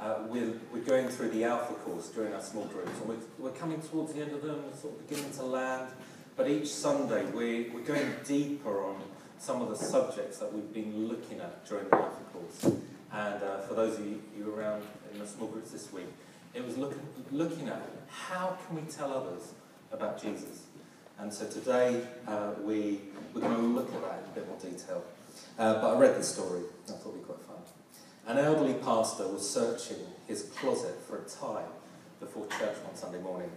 uh, we're, we're going through the Alpha course during our small groups, and we're, we're coming towards the end of them, we're sort of beginning to land. But each Sunday, we're, we're going deeper on some of the subjects that we've been looking at during the Alpha course. And uh, for those of you, you around in the small groups this week, it was looking, looking at how can we tell others about Jesus. And so today uh, we, we're going to look at that in a bit more detail. Uh, but I read this story, I thought it'd be quite fun. An elderly pastor was searching his closet for a tie before church one Sunday morning.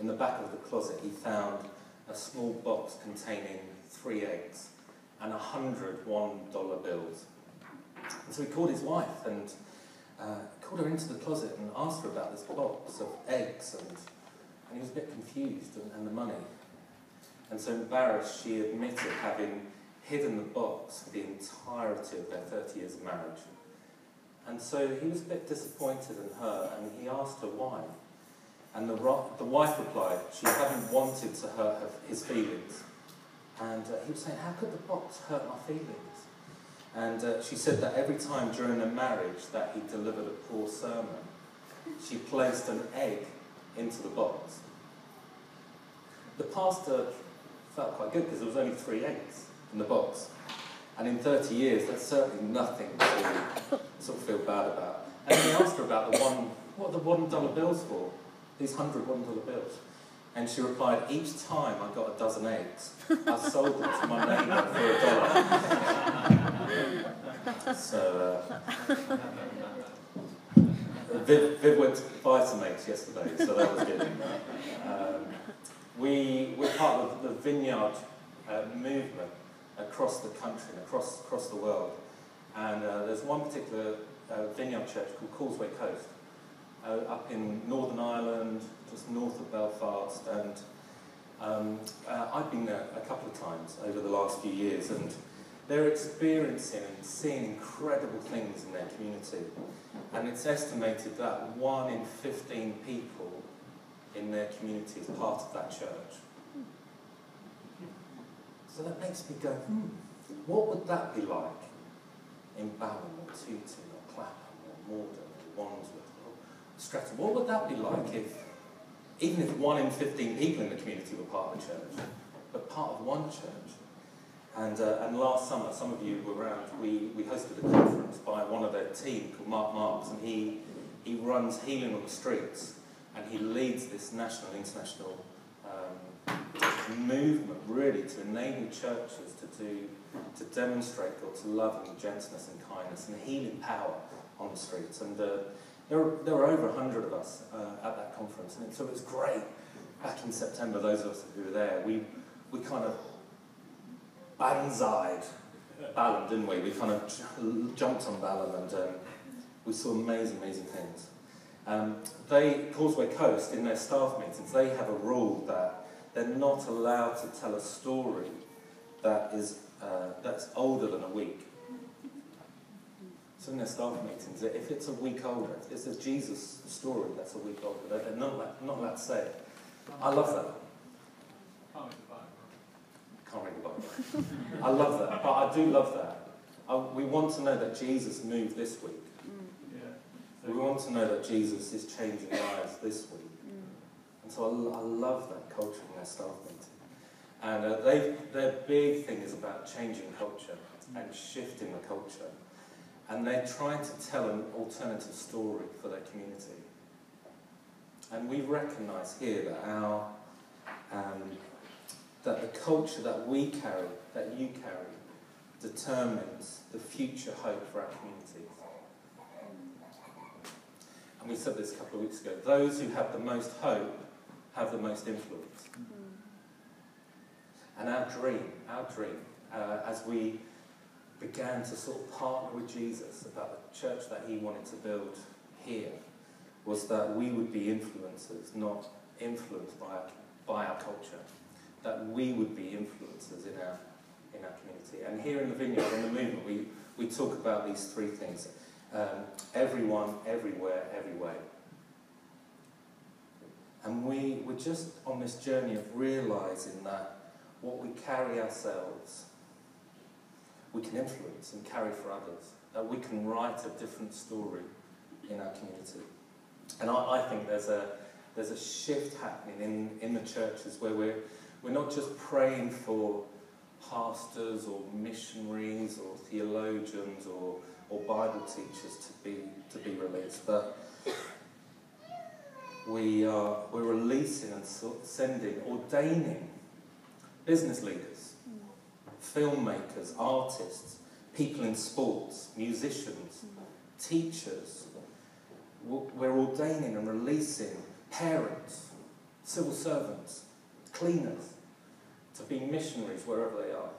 In the back of the closet, he found a small box containing three eggs and a hundred one dollar bills. And so he called his wife and uh, called her into the closet and asked her about this box of eggs, and, and he was a bit confused and, and the money. And so embarrassed, she admitted having hidden the box for the entirety of their 30 years of marriage. And so he was a bit disappointed in her, and he asked her why. And the, the wife replied, she hadn't wanted to hurt her, his feelings. And uh, he was saying, how could the box hurt my feelings? And uh, she said that every time during their marriage that he delivered a poor sermon, she placed an egg into the box. The pastor felt quite good because there was only three eggs in the box. And in 30 years, that's certainly nothing to sort of feel bad about. And then he asked her about the one, what the one dollar bills for? These hundred one dollar bills. And she replied, each time I got a dozen eggs, I sold them to my neighbour for a dollar. so, uh, Viv, Viv went to buy some eggs yesterday, so that was good. Um, we, we're part of the Vineyard uh, movement across the country and across, across the world. And uh, there's one particular uh, vineyard church called Causeway Coast, uh, up in Northern Ireland, just north of Belfast. And um, uh, I've been there a couple of times over the last few years, and they're experiencing and seeing incredible things in their community. And it's estimated that one in 15 people in their community is part of that church. So that makes me go, hmm, what would that be like in Balham or Tooting or Clapham or Morden or Wandsworth or Streatham? What would that be like if, even if one in 15 people in the community were part of a church, but part of one church? And, uh, and last summer, some of you were around, we, we hosted a conference by one of their team called Mark Marks, and he, he runs Healing on the Streets, and he leads this national, international movement really to enable churches to do to demonstrate God's love and gentleness and kindness and healing power on the streets. And uh, there, were, there were over 100 of us uh, at that conference, and so it was great. Back in September, those of us who were there, we, we kind of banzaied Balham, didn't we? We kind of jumped on Balham and um, we saw amazing, amazing things. Um, they, Causeway Coast, in their staff meetings, they have a rule that they're not allowed to tell a story that is uh, that's older than a week. So in their staff meetings, if it's a week older, it's a Jesus story that's a week older, they're not, not allowed to say it. I love that. Can't read the Bible. I love that, but I do love that. I, we want to know that Jesus moved this week. We want to know that Jesus is changing lives this week. And so I, I love that culture in their staff meeting. And uh, they, their big thing is about changing culture and shifting the culture. And they're trying to tell an alternative story for their community. And we recognise here that our um, that the culture that we carry, that you carry, determines the future hope for our community. And we said this a couple of weeks ago. Those who have the most hope have the most influence. Mm-hmm. And our dream, our dream, uh, as we began to sort of partner with Jesus about the church that he wanted to build here, was that we would be influencers, not influenced by our, by our culture. That we would be influencers in our, in our community. And here in the Vineyard, in the movement, we, we talk about these three things. Um, everyone, everywhere, every way. And we, we're just on this journey of realizing that what we carry ourselves, we can influence and carry for others. That we can write a different story in our community. And I, I think there's a, there's a shift happening in, in the churches where we're, we're not just praying for pastors or missionaries or theologians or, or Bible teachers to be, to be released, but we uh, are, we're releasing and sending, ordaining business leaders, filmmakers, artists, people in sports, musicians, teachers. We're ordaining and releasing parents, civil servants, cleaners to be missionaries wherever they are.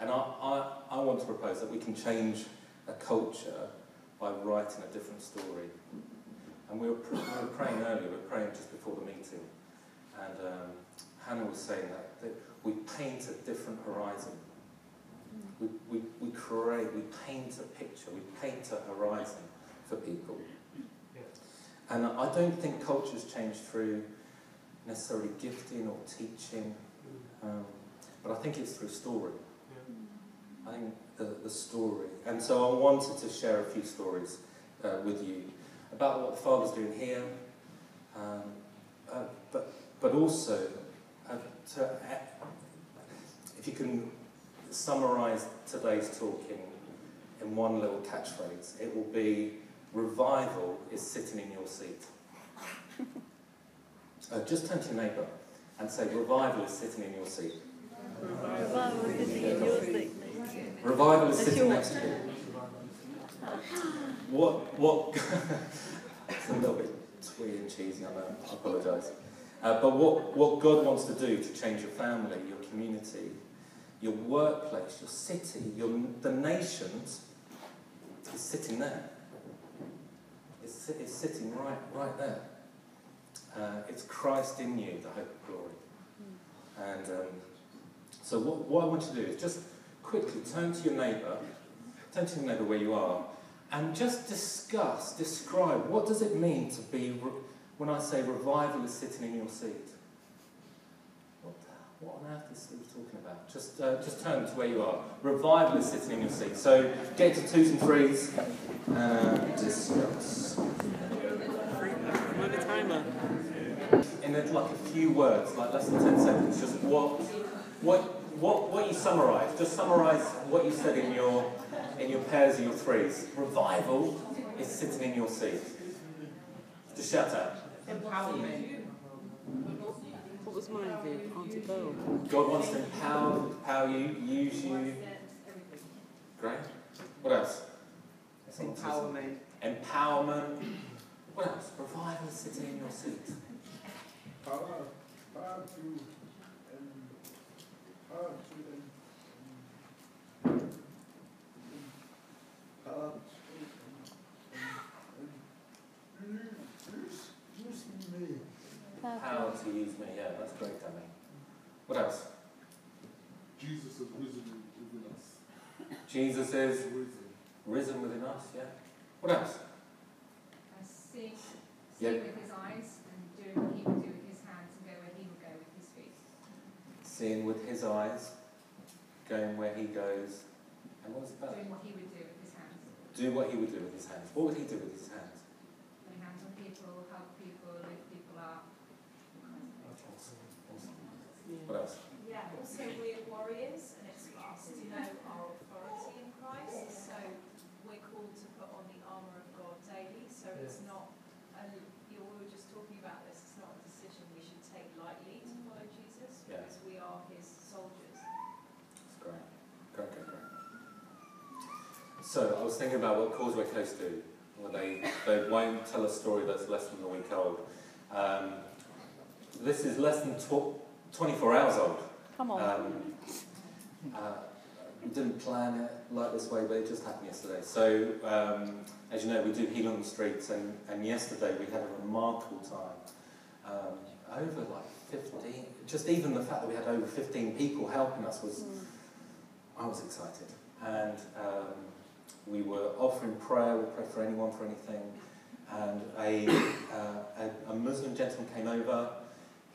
And I, I, I want to propose that we can change a culture by writing a different story. And we were, we were praying earlier, we were praying just before the meeting, and um, Hannah was saying that, that we paint a different horizon. We, we, we create, we paint a picture, we paint a horizon for people. And I don't think culture's changed through necessarily gifting or teaching, um, but I think it's through story. I think the, the story. And so I wanted to share a few stories uh, with you about what the Father's doing here, um, uh, but, but also uh, to, uh, if you can summarise today's talk in, in one little catchphrase, it will be revival is sitting in your seat. Uh, just turn to your neighbour and say, revival is sitting in your seat. Revival is sitting in your seat. Revival is sitting next to you. What, what, it's a little bit twee and cheesy, I know, I apologise. Uh, but what, what God wants to do to change your family, your community, your workplace, your city, your, the nations, is sitting there. It's, it's sitting right, right there. Uh, it's Christ in you, the hope of glory. And um, so what, what I want you to do is just quickly turn to your neighbour, turn to your neighbour where you are, and just discuss, describe what does it mean to be, when I say revival is sitting in your seat? What, what on earth is Steve talking about? Just, uh, just turn to where you are. Revival is sitting in your seat. So get to twos and threes and discuss. In like a few words, like less than 10 seconds, just what, what, what, what you summarise. Just summarise what you said in your in your pairs or your threes. Revival is sitting in your seat. Just shout out. Empowerment. What was mine, Viv? Auntie Bo. God wants to empower, empower you, use you. Great. What else? Empowerment. Empowerment. What else? Revival is sitting in your seat. Power, power to, um, power to How to use me, yeah, that's great, Danny. What else? Jesus is risen within us. Jesus is risen, risen within us, yeah. What else? Uh, seeing, seeing yeah. with his eyes and doing what he would do with his hands and go where he would go with his feet. Seeing with his eyes, going where he goes, and what's it about? Doing what he would do with his hands. Do what he would do with his hands. What would he do with his hands? What else? Yeah, also we're warriors and it's for us to know our authority in Christ. So we're called to put on the armour of God daily. So it's not, a, you know, we were just talking about this, it's not a decision we should take lightly to follow Jesus yeah. because we are his soldiers. That's great. Great, great, great. So I was thinking about what Causeway Coast do. Well, they, they won't tell a story that's less than a week old. Um, this is less than 12 24 hours old. Come on. Um, uh, we didn't plan it like this way, but it just happened yesterday. So, um, as you know, we do Heal on the Streets, and, and yesterday we had a remarkable time. Um, over like 15, just even the fact that we had over 15 people helping us was, mm. I was excited. And um, we were offering prayer, we prayed for anyone for anything. And a, uh, a, a Muslim gentleman came over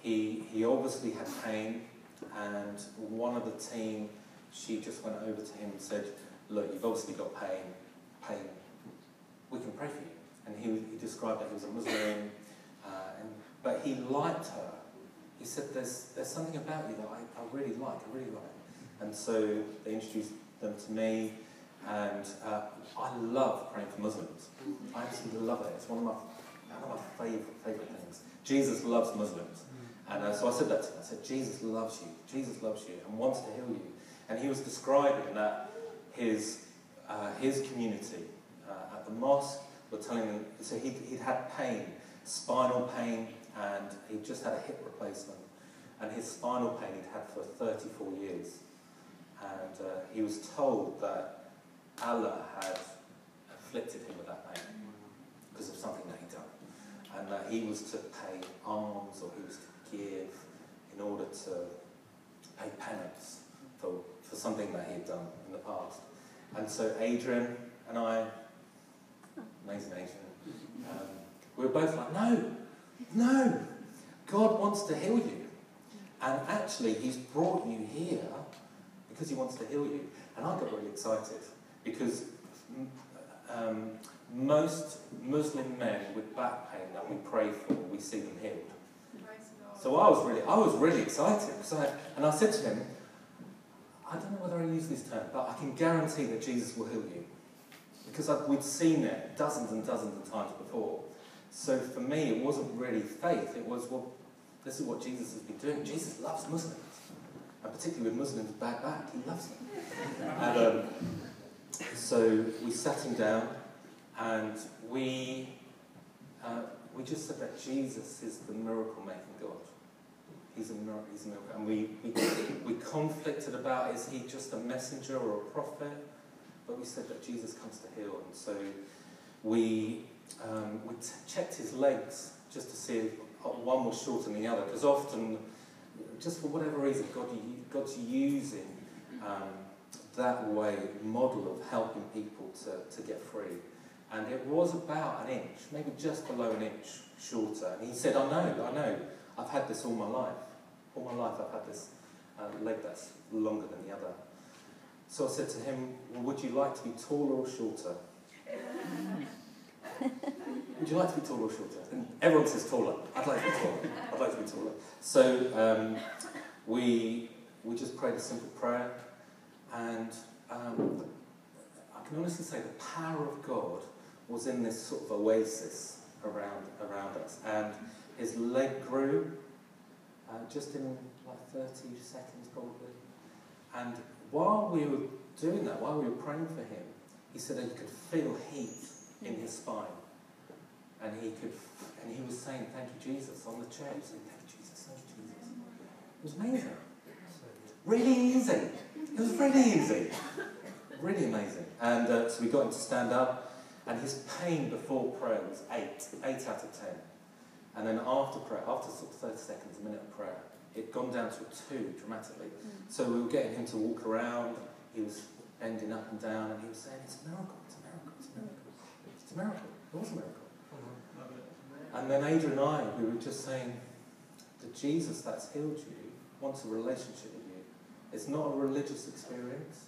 he, he obviously had pain, and one of the team, she just went over to him and said, look, you've obviously got pain, pain. We, can pray for you. And he, he described that he was a Muslim, uh, and, but he liked her. He said, there's, there's something about you that I, I really like, I really like. And so they introduced them to me, and uh, I love praying for Muslims. I absolutely love it. It's one of my, one of my favourite, favourite things. Jesus loves Muslims. And uh, so I said that to him. I said, Jesus loves you. Jesus loves you and wants to heal you. And he was describing that his, uh, his community uh, at the mosque were telling him, so he'd, he'd had pain, spinal pain, and he'd just had a hip replacement. And his spinal pain he'd had for 34 years. And uh, he was told that Allah had afflicted him with that pain because of something that he'd done. And that he was to pay alms or he was to in order to pay penance for, for something that he had done in the past. And so Adrian and I, amazing Adrian, um, we were both like, no, no, God wants to heal you. And actually, he's brought you here because he wants to heal you. And I got really excited because um, most Muslim men with back pain that we pray for, we see them healed. So I was really, I was really excited. I, and I said to him, I don't know whether I use this term, but I can guarantee that Jesus will heal you. Because I, we'd seen it dozens and dozens of times before. So for me, it wasn't really faith. It was, well, this is what Jesus has been doing. Jesus loves Muslims. And particularly with Muslims bad back, he loves them. and um, so we sat him down and we, uh, we just said that Jesus is the miracle making God. He's a. He's a. And we, we, we conflicted about is he just a messenger or a prophet? But we said that Jesus comes to heal. And so we, um, we checked his legs just to see if one was shorter than the other. Because often, just for whatever reason, God, God's using um, that way, model of helping people to, to get free. And it was about an inch, maybe just below an inch shorter. And he said, I know, I know. I've had this all my life. All my life I've had this uh, leg that's longer than the other. So I said to him, well, would you like to be taller or shorter? would you like to be taller or shorter? And everyone says taller. I'd like to be taller. I'd like to be taller. So um, we, we just prayed a simple prayer. And um, I can honestly say the power of God was in this sort of oasis around, around us. And his leg grew uh, just in like 30 seconds probably. And while we were doing that, while we were praying for him, he said that he could feel heat in his spine. And he could, and he was saying, thank you, Jesus, on the chair. He was saying, thank you, Jesus, thank you, Jesus. It was amazing. Really easy. It was really easy. Really amazing. And uh, so we got him to stand up, and his pain before prayer was eight, eight out of ten. And then after prayer, after sort of 30 seconds, a minute of prayer, it'd gone down to a two dramatically. Mm. So we were getting him to walk around, he was bending up and down, and he was saying, It's a miracle, it's a miracle, it's a miracle. It's a miracle. It was a miracle. Mm-hmm. And then Ada and I, we were just saying, the Jesus that's healed you wants a relationship with you. It's not a religious experience.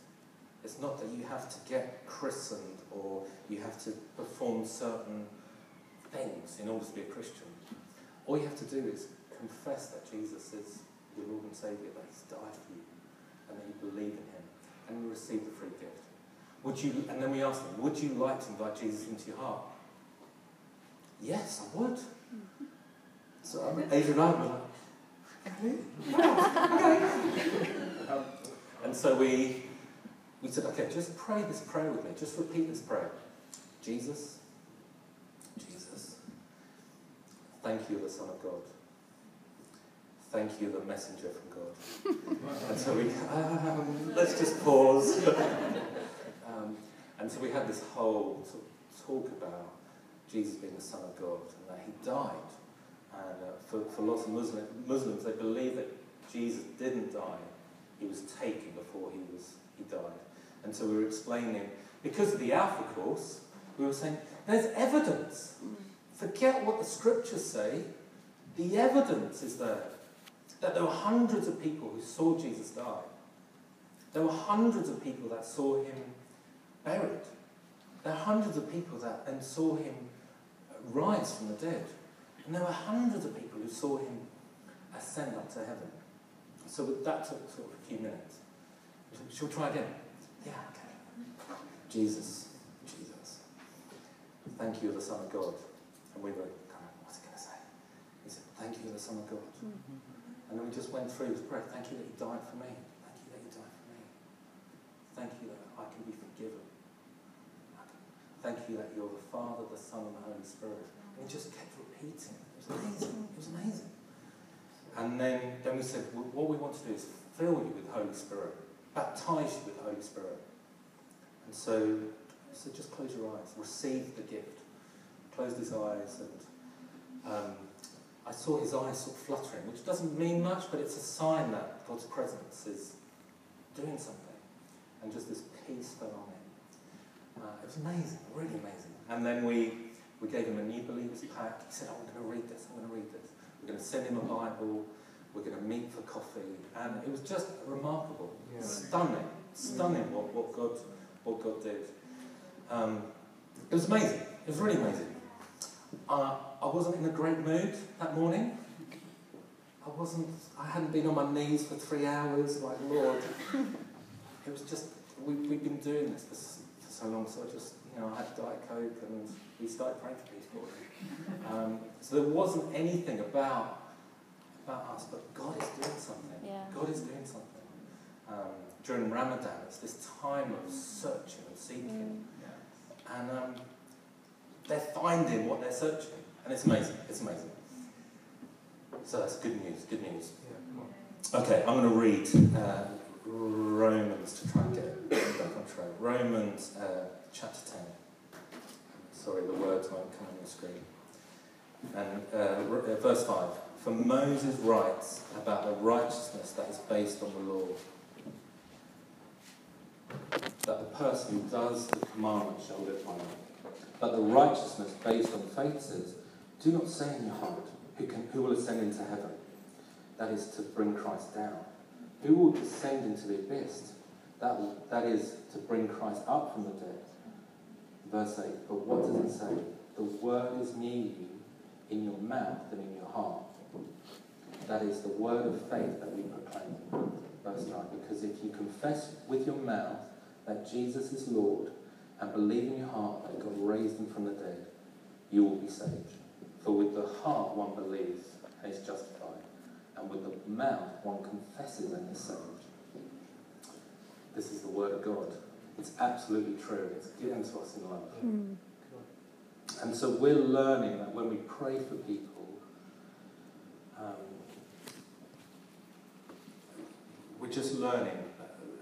It's not that you have to get christened or you have to perform certain things in order to be a Christian. All you have to do is confess that Jesus is your Lord and Saviour, that He's died for you, and that you believe in Him, and you receive the free gift. Would you? And then we asked them, would you like to invite Jesus into your heart? Yes, I would. So um, Adrian and I were like, and so we we said, okay, just pray this prayer with me. Just repeat this prayer. Jesus, thank you, the Son of God. Thank you, the messenger from God. and so we, um, let's just pause. um, and so we had this whole sort of talk about Jesus being the Son of God and that he died. And uh, for, for lots of Muslim, Muslims, they believe that Jesus didn't die. He was taken before he, was, he died. And so we were explaining, because of the Alpha course, we were saying, there's evidence. Forget what the scriptures say. The evidence is there. That there were hundreds of people who saw Jesus die. There were hundreds of people that saw him buried. There are hundreds of people that then saw him rise from the dead. And there were hundreds of people who saw him ascend up to heaven. So that took sort of a few minutes. Shall we try again? Yeah, okay. Jesus, Jesus. Thank you, the Son of God. And we were kind of, what's he going to say? He said, Thank you, the Son of God. Mm-hmm. And then we just went through his prayer. Thank you that he died for me. Thank you that he died for me. Thank you that I can be forgiven. Thank you that you're the Father, the Son, and the Holy Spirit. And he just kept repeating. It was amazing. It was amazing. And then, then we said, well, what we want to do is fill you with the Holy Spirit, baptize you with the Holy Spirit. And so, so just close your eyes, receive the gift. Closed his eyes, and um, I saw his eyes sort of fluttering, which doesn't mean much, but it's a sign that God's presence is doing something. And just this peace fell on him. Uh, it was amazing, really amazing. And then we, we gave him a new believers pack. He said, oh, I'm going to read this, I'm going to read this. We're going to send him a Bible. We're going to meet for coffee. And it was just remarkable, Yeah. stunning, stunning what, what, God, what God did. Um, it was amazing. It was really amazing. Uh, I wasn't in a great mood that morning. I wasn't, I hadn't been on my knees for three hours, like, Lord. It was just, we, we've been doing this for, for so long, so I just, you know, I had Diet Coke and we started praying for people. Um, so there wasn't anything about, about us, but God is doing something. Yeah. God is doing something. Um, during Ramadan, it's this time of searching and seeking. Yeah. And um, they're finding what they're searching. And it's amazing. It's amazing. So that's good news. Good news. Yeah, come on. Okay, I'm going to read uh, Romans to try and get back on track. Romans uh, chapter 10. Sorry, the words won't come on the screen. And uh, uh, verse 5. For Moses writes about the righteousness that is based on the law. That the person who does the commandment shall live by it. But the righteousness based on faith says, Do not say in your heart, who, can, who will ascend into heaven? That is to bring Christ down. Who will descend into the abyss? That, that is to bring Christ up from the dead. Verse 8. But what does it say? The word is near you, in your mouth and in your heart. That is the word of faith that we proclaim. Verse 9. Because if you confess with your mouth that Jesus is Lord and believe in your heart that God raised him from the dead, you will be saved. For with the heart one believes and is justified, and with the mouth one confesses and is saved. This is the word of God. It's absolutely true. It's given to us in love. Mm. And so we're learning that when we pray for people, um, we're just learning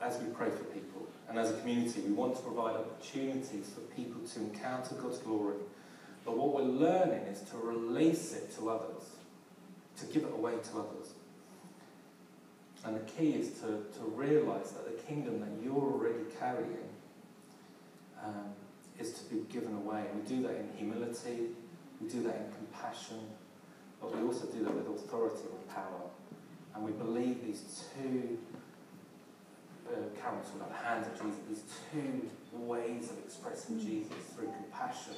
as we pray for people. And as a community, we want to provide opportunities for people to encounter God's glory. But what we're learning is to release it to others, to give it away to others. And the key is to, to realize that the kingdom that you're already carrying um, is to be given away. And we do that in humility, we do that in compassion, but we also do that with authority and power. And we believe these two, uh, talking the hands of Jesus, these two ways of expressing Jesus through compassion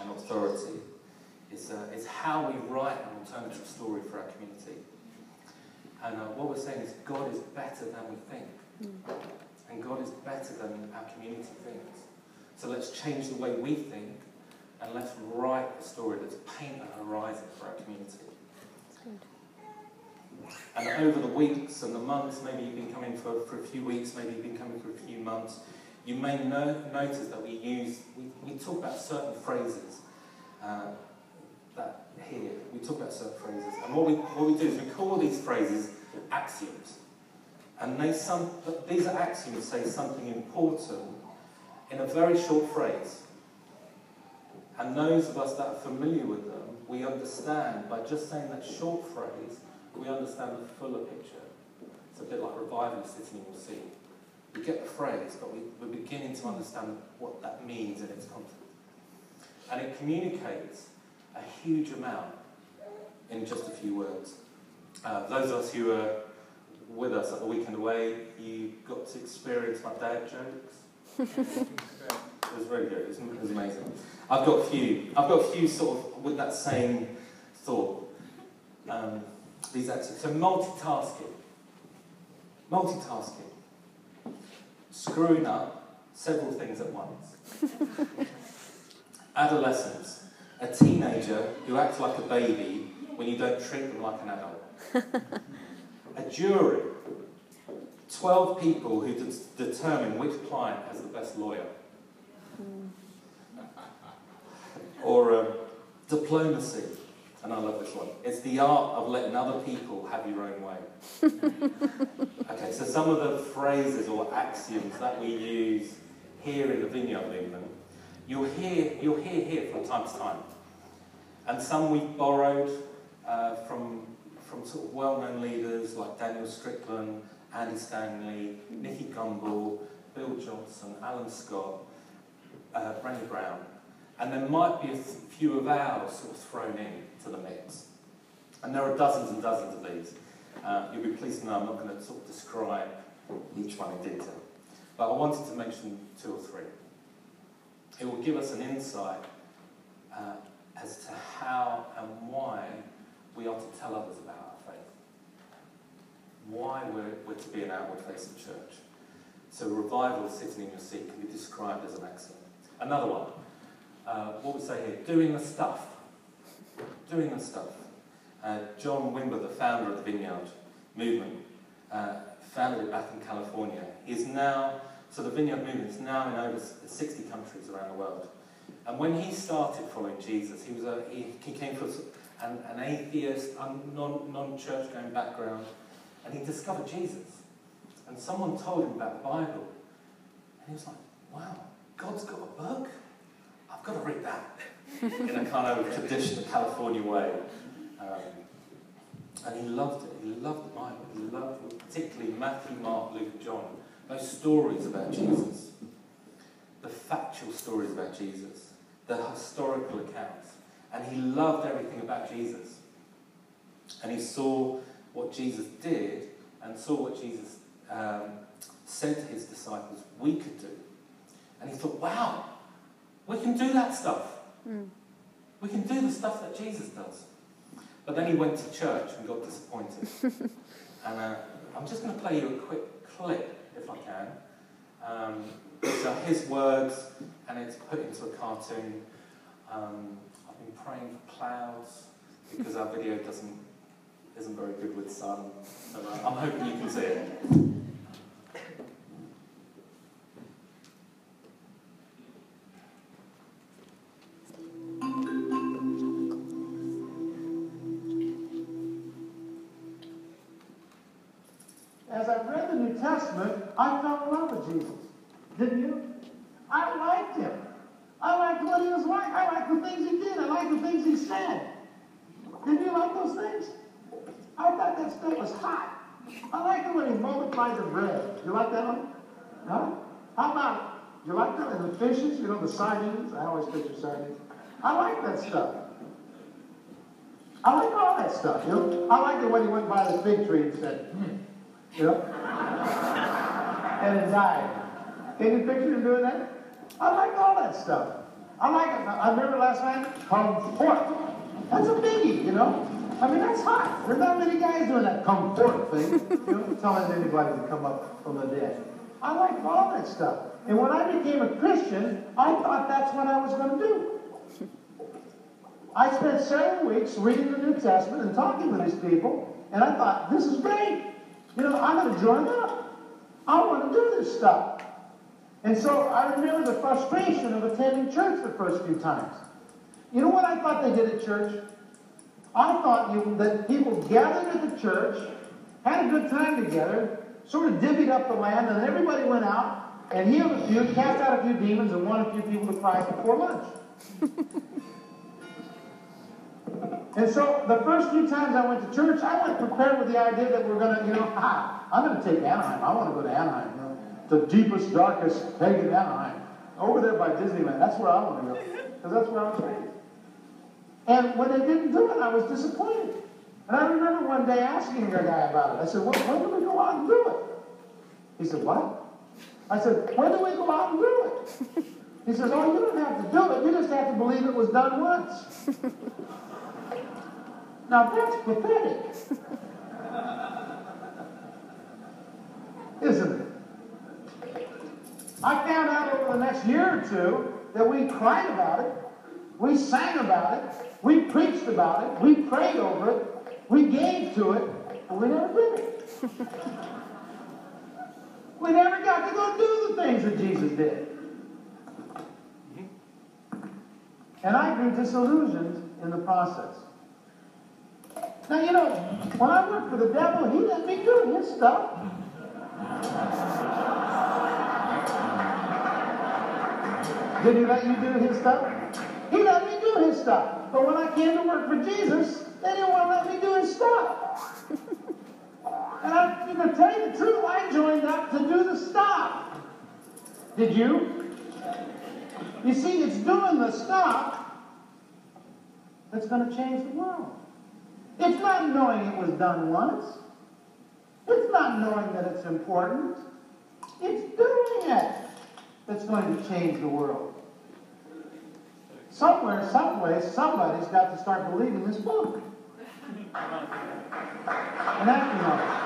and authority is, uh, is how we write an alternative story for our community. And uh, what we're saying is God is better than we think. And God is better than our community thinks. So let's change the way we think and let's write a story, let's paint a horizon for our community. And over the weeks and the months, maybe you've been coming for, for a few weeks, maybe you've been coming for a few months, you may no, notice that we use, we, we talk about certain phrases uh, that here, we talk about certain phrases. And what we, what we do is we call these phrases axioms. And they some, these axioms say something important in a very short phrase. And those of us that are familiar with them, we understand by just saying that short phrase, we understand the fuller picture. It's a bit like revival sitting in your seat. We get the phrase, but we, we're beginning to understand what that means in its context. And it communicates a huge amount in just a few words. Uh, those of us who were with us at the weekend away, you got to experience my dad jokes. It was very good. It was, it was amazing. I've got a few. I've got a few sort of with that same thought. Um, these actions. So multitasking. Multitasking. Screwing up several things at once. Adolescence. A teenager who acts like a baby when you don't treat them like an adult. a jury. 12 people who de- determine which client has the best lawyer. Or um, diplomacy. And I love this one. It's the art of letting other people have your own way. okay, so some of the phrases or axioms that we use here in the vineyard movement, you'll hear, you'll hear here from time to time. And some we've borrowed uh, from, from sort of well-known leaders like Danielle Strickland, Andy Stanley, Nicky Gumbel, Bill Johnson, Alan Scott, uh, Brené Brown. And there might be a few of ours sort of thrown in to the mix. And there are dozens and dozens of these. Uh, you'll be pleased to know I'm not going to sort of describe each one in detail. But I wanted to mention two or three. It will give us an insight uh, as to how and why we are to tell others about our faith. Why we're, we're to be an outward facing church. So revival sitting in your seat can be described as an axiom. Another one. Uh, what we say here, doing the stuff. Doing the stuff. Uh, John Wimber, the founder of the Vineyard movement, uh, founded it back in California. He's now, so the Vineyard movement is now in over 60 countries around the world. And when he started following Jesus, he was a, he, he came from an, an atheist, non, non-church going background, and he discovered Jesus. And someone told him about the Bible. And he was like, wow, God's got a book? I've got to read that. in a kind of traditional California way. Um, and he loved it. He loved the Bible. He loved particularly Matthew, Mark, Luke, John. Those stories about Jesus. The factual stories about Jesus. The historical accounts. And he loved everything about Jesus. And he saw what Jesus did and saw what Jesus um, said to his disciples we could do. And he thought, wow, we can do that stuff. Mm. We can do the stuff that Jesus does. But then he went to church and got disappointed. and uh, I'm just going to play you a quick clip, if I can. Um, these are his words, and it's put into a cartoon. Um, I've been praying for clouds because our video doesn't isn't very good with sun. So uh, I'm hoping you can see it. Jesus. Didn't you? I liked him. I liked what he was like. I liked the things he did. I liked the things he said. Didn't you like those things? I thought that stuff was hot. I like it when he multiplied the bread. You like that one? No? How about, you like that? And the fishes, you know, the sardines? I always picture sardines. I like that stuff. I like all that stuff, you know? I like it when he went by the fig tree and said, hmm, you know? And died. Can you picture him doing that? I like all that stuff. I like it. I remember last night, comfort. That's a biggie, you know? I mean, that's hot. There's not many guys doing that comfort thing, you know, telling anybody to come up from the dead. I like all that stuff. And when I became a Christian, I thought that's what I was going to do. I spent several weeks reading the New Testament and talking to these people, and I thought, this is great. You know, I'm going to join up. I want to do this stuff. And so I remember the frustration of attending church the first few times. You know what I thought they did at church? I thought you, that people gathered at the church, had a good time together, sort of divvied up the land, and everybody went out and healed a few, cast out a few demons, and won a few people to Christ before lunch. and so the first few times I went to church, I went prepared with the idea that we're going to, you know, ah, I'm going to take Anaheim. I want to go to Anaheim, you know, the deepest, darkest pagan Anaheim. Over there by Disneyland. That's where I want to go. Because that's where I was raised. And when they didn't do it, I was disappointed. And I remember one day asking the guy about it. I said, well, when do we go out and do it? He said, what? I said, when do we go out and do it? He says, Oh, you don't have to do it. You just have to believe it was done once. now that's pathetic. Isn't it? I found out over the next year or two that we cried about it, we sang about it, we preached about it, we prayed over it, we gave to it, and we never did it. we never got to go do the things that Jesus did. And I grew disillusioned in the process. Now, you know, when I worked for the devil, he let me do his stuff. Did he let you do his stuff? He let me do his stuff. But when I came to work for Jesus, they didn't want to let me do his stuff. and I, to tell you the truth, I joined up to do the stuff. Did you? You see, it's doing the stuff that's going to change the world. It's not knowing it was done once. It's not knowing that it's important. It's doing it that's going to change the world. Somewhere, someplace, somebody's got to start believing this book. And acting on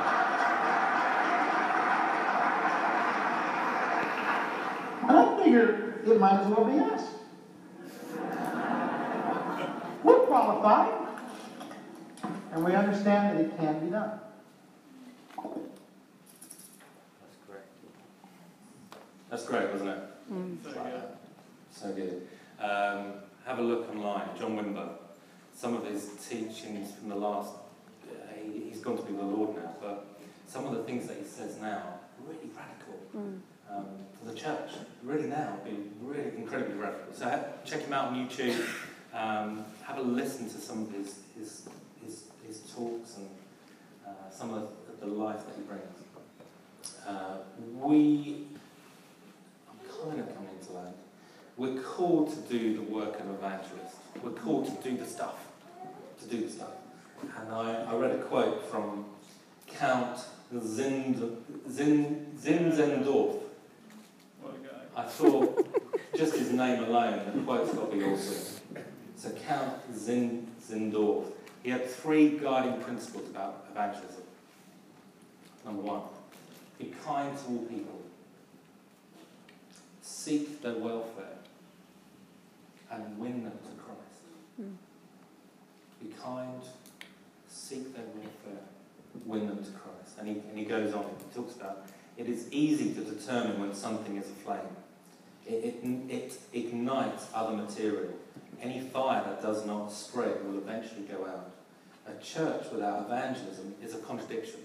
I figure it might as well be us. We're qualified. And we understand that it can be done. That's great. That's great, wasn't it? So good. So Um, have a look online, John Wimber. Some of his teachings from the last, uh, he, he's gone to be the Lord now, but some of the things that he says now, are really radical um, for the church. Really now, be really incredibly radical. So have, check him out on YouTube. Um, have a listen to some of his his his, talks and uh, some of the life that he brings. Uh, we, I'm kind of coming into land. We're called to do the work of an evangelist. We're called to do the stuff. To do the stuff. And I, I read a quote from Count Zind, Zin, Zinzendorf. I thought just his name alone, the quote's got to be awesome. So Count Zin, Zindorf. He had three guiding principles about evangelism. Number one, be kind to all people. Seek their welfare and win them to Christ. Hmm. Be kind, seek their welfare, win them to Christ. And he, and he goes on, he talks about it is easy to determine when something is aflame. It, it, it ignites other material. Any fire that does not spread will eventually go out. A church without evangelism is a contradiction.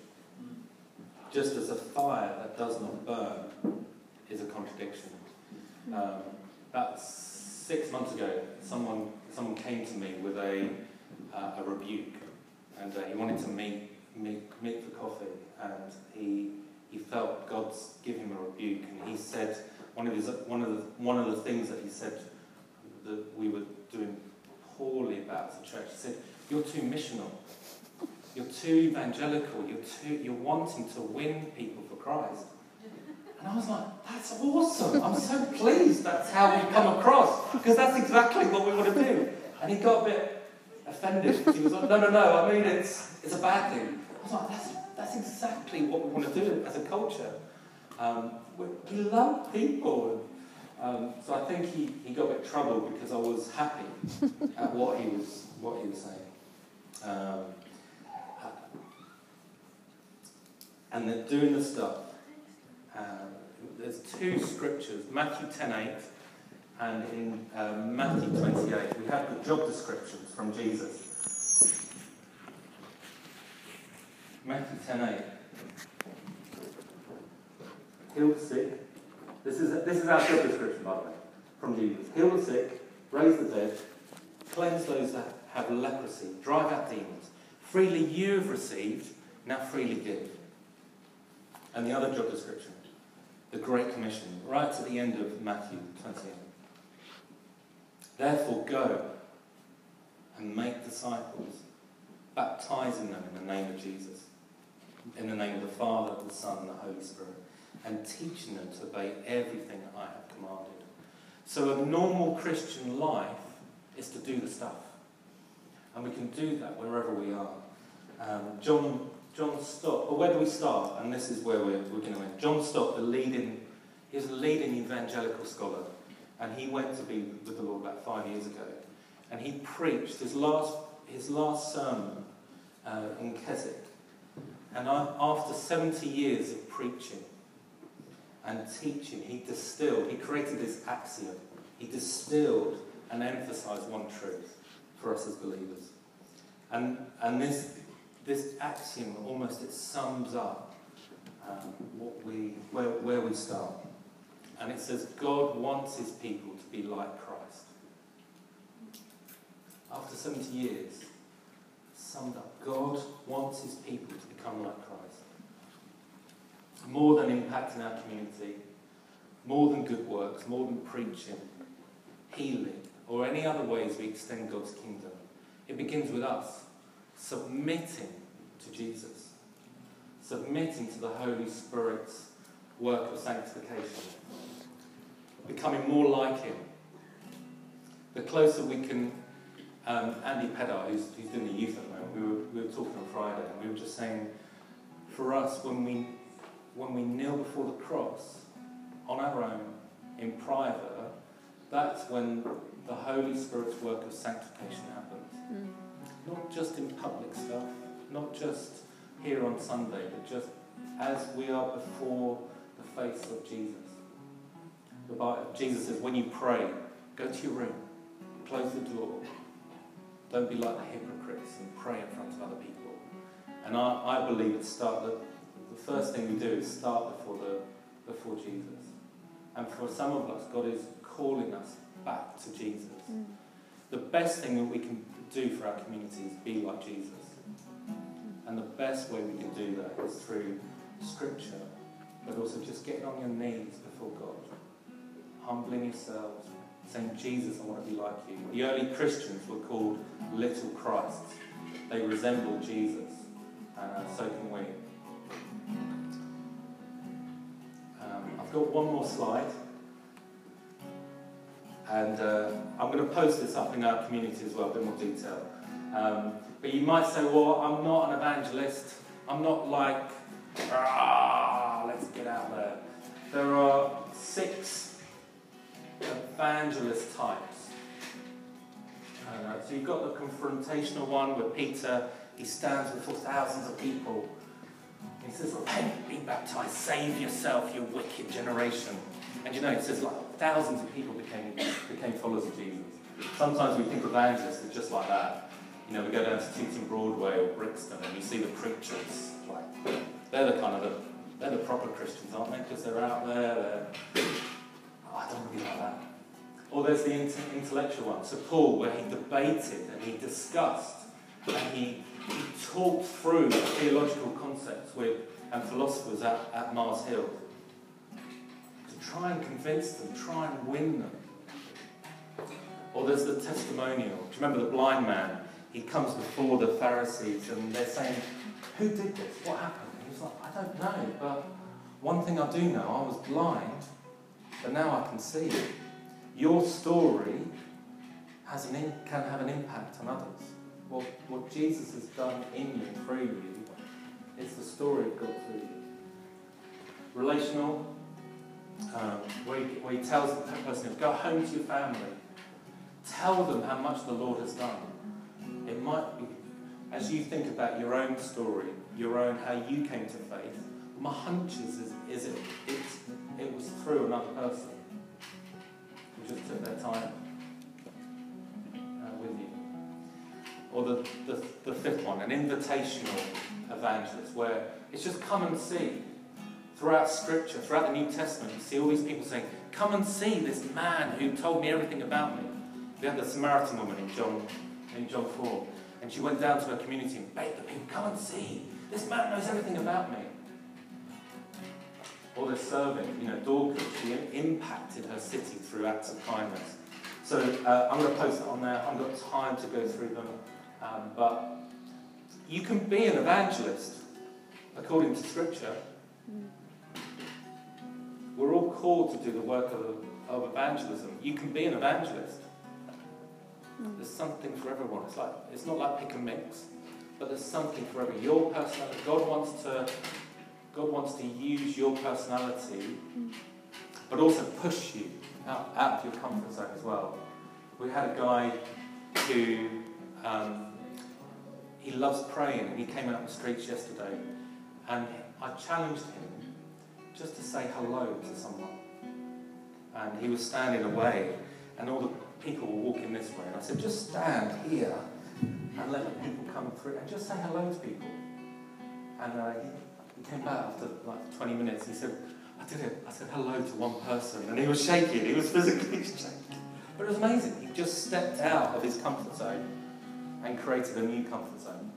Just as a fire that does not burn is a contradiction. Um, about six months ago, someone, someone came to me with a, uh, a rebuke, and uh, he wanted to meet, meet, meet for coffee, and he, he felt God's give him a rebuke, and he said, one of, his, one, of the, one of the things that he said that we were doing poorly about a church, he said, you're too missional. You're too evangelical. You're too. You're wanting to win people for Christ. And I was like, that's awesome. I'm so pleased. That's how we come across because that's exactly what we want to do. And he got a bit offended. He was like, no, no, no. I mean, it's it's a bad thing. I was like, that's that's exactly what we want to do as a culture. Um, we, we love people. Um, so I think he, he got a bit troubled because I was happy at what he was what he was saying. Um, and they're doing the stuff. Uh, there's two scriptures, Matthew 10.8 and in uh, Matthew 28, we have the job descriptions from Jesus. Matthew 10.8. Heal the sick. This is, this is our job description, by the way, from Jesus. Heal the sick, raise the dead, cleanse those that have leprosy, drive out demons. Freely you have received, now freely give. And the other job description, the Great Commission, right to the end of Matthew 28. Therefore, go and make disciples, baptizing them in the name of Jesus, in the name of the Father, the Son, and the Holy Spirit, and teaching them to obey everything I have commanded. So a normal Christian life is to do the stuff. And we can do that wherever we are. Um, John, John Stott, where do we start? And this is where we're, we're going to end. John Stott, the leading, he's a leading evangelical scholar. And he went to be with the Lord about five years ago. And he preached his last, his last sermon uh, in Keswick. And after 70 years of preaching and teaching, he distilled, he created this axiom. He distilled and emphasized one truth for us as believers. And, and this, this axiom almost it sums up um, what we, where, where we start. And it says, God wants his people to be like Christ. After 70 years, summed up, God wants his people to become like Christ. More than impacting our community, more than good works, more than preaching, healing, or any other ways we extend God's kingdom. It begins with us submitting to Jesus, submitting to the Holy Spirit's work of sanctification, becoming more like Him. The closer we can, um, Andy Pedar, who's, who's doing the youth at the moment, we were, we were talking on Friday, and we were just saying, for us, when we, when we kneel before the cross, on our own, in private, that's when the Holy Spirit's work of sanctification happens. Mm. Not just in public stuff, not just here on Sunday, but just as we are before the face of Jesus. The Bible, Jesus says, when you pray, go to your room, close the door. Don't be like the hypocrites and pray in front of other people. And I, I believe start the, the first thing we do is start before the before Jesus. And for some of us, God is calling us back to Jesus. Mm. The best thing that we can do for our community is be like Jesus. And the best way we can do that is through Scripture, but also just getting on your knees before God, humbling yourselves, saying, Jesus, I want to be like you. The early Christians were called little Christs. They resemble Jesus, and uh, so can we. Um, I've got one more slide. And uh, I'm going to post this up in our community as well, a bit more detail. Um, but you might say, well, I'm not an evangelist. I'm not like, ah, let's get out there. There are six evangelist types. Uh, so you've got the confrontational one where Peter, he stands before thousands of people. He says, repent, be baptized, save yourself, you wicked generation. And you know, it says like thousands of people became, became followers of Jesus. Sometimes we think of evangelists just like that. You know, we go down to Tooting Broadway or Brixton and you see the preachers, like, they're the kind of the, they're the proper Christians, aren't they? Because they're out there, they're, oh, I don't want to be like that. Or there's the intellectual one. So Paul, where he debated and he discussed and he, he talked through theological concepts with and philosophers at, at Mars Hill try and convince them, try and win them. Or there's the testimonial. Do you remember the blind man? He comes before the Pharisees and they're saying, Who did this? What happened? And he's like, I don't know, but one thing I do know, I was blind, but now I can see. Your story has an in, can have an impact on others. What, what Jesus has done in you through you is the story of God through you. Relational, um, where, he, where he tells that person, go home to your family. Tell them how much the Lord has done. It might be, as you think about your own story, your own, how you came to faith, my hunch is, is, is it, it was through another person who just took their time uh, with you. Or the, the, the fifth one, an invitational evangelist, where it's just come and see throughout Scripture, throughout the New Testament, you see all these people saying, Come and see this man who told me everything about me. We had the Samaritan woman in John, in John 4, and she went down to her community and begged the people, Come and see. This man knows everything about me. Or the servant, you know, Dorcas, she impacted her city through acts of kindness. So uh, I'm going to post it on there. I haven't got time to go through them. Um, but you can be an evangelist according to Scripture. We're all called to do the work of of evangelism. You can be an evangelist. There's something for everyone. It's like it's not like pick and mix, but there's something for every Your personality. God wants to. God wants to use your personality, but also push you out, out of your comfort zone as well. We had a guy who um, he loves praying, and he came out on the streets yesterday, and I challenged him just to say hello to someone. And he was standing away, and all the people were walking this way. And I said, just stand here and let the people come through and just say hello to people. And uh, he, came back after like 20 minutes. He said, I did it. I said hello to one person. And he was shaking. He was physically shaking. But it was amazing. He just stepped out of his comfort zone and created a new comfort zone.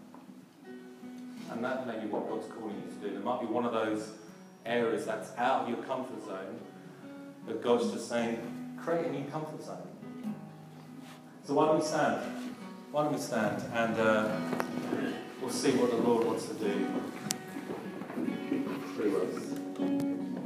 And that may be what God's calling you to do. There might be one of those areas that's out of your comfort zone, but God's just saying, create a new comfort zone. So why don't we stand? Why don't we stand and uh, we'll see what the Lord wants to do through us.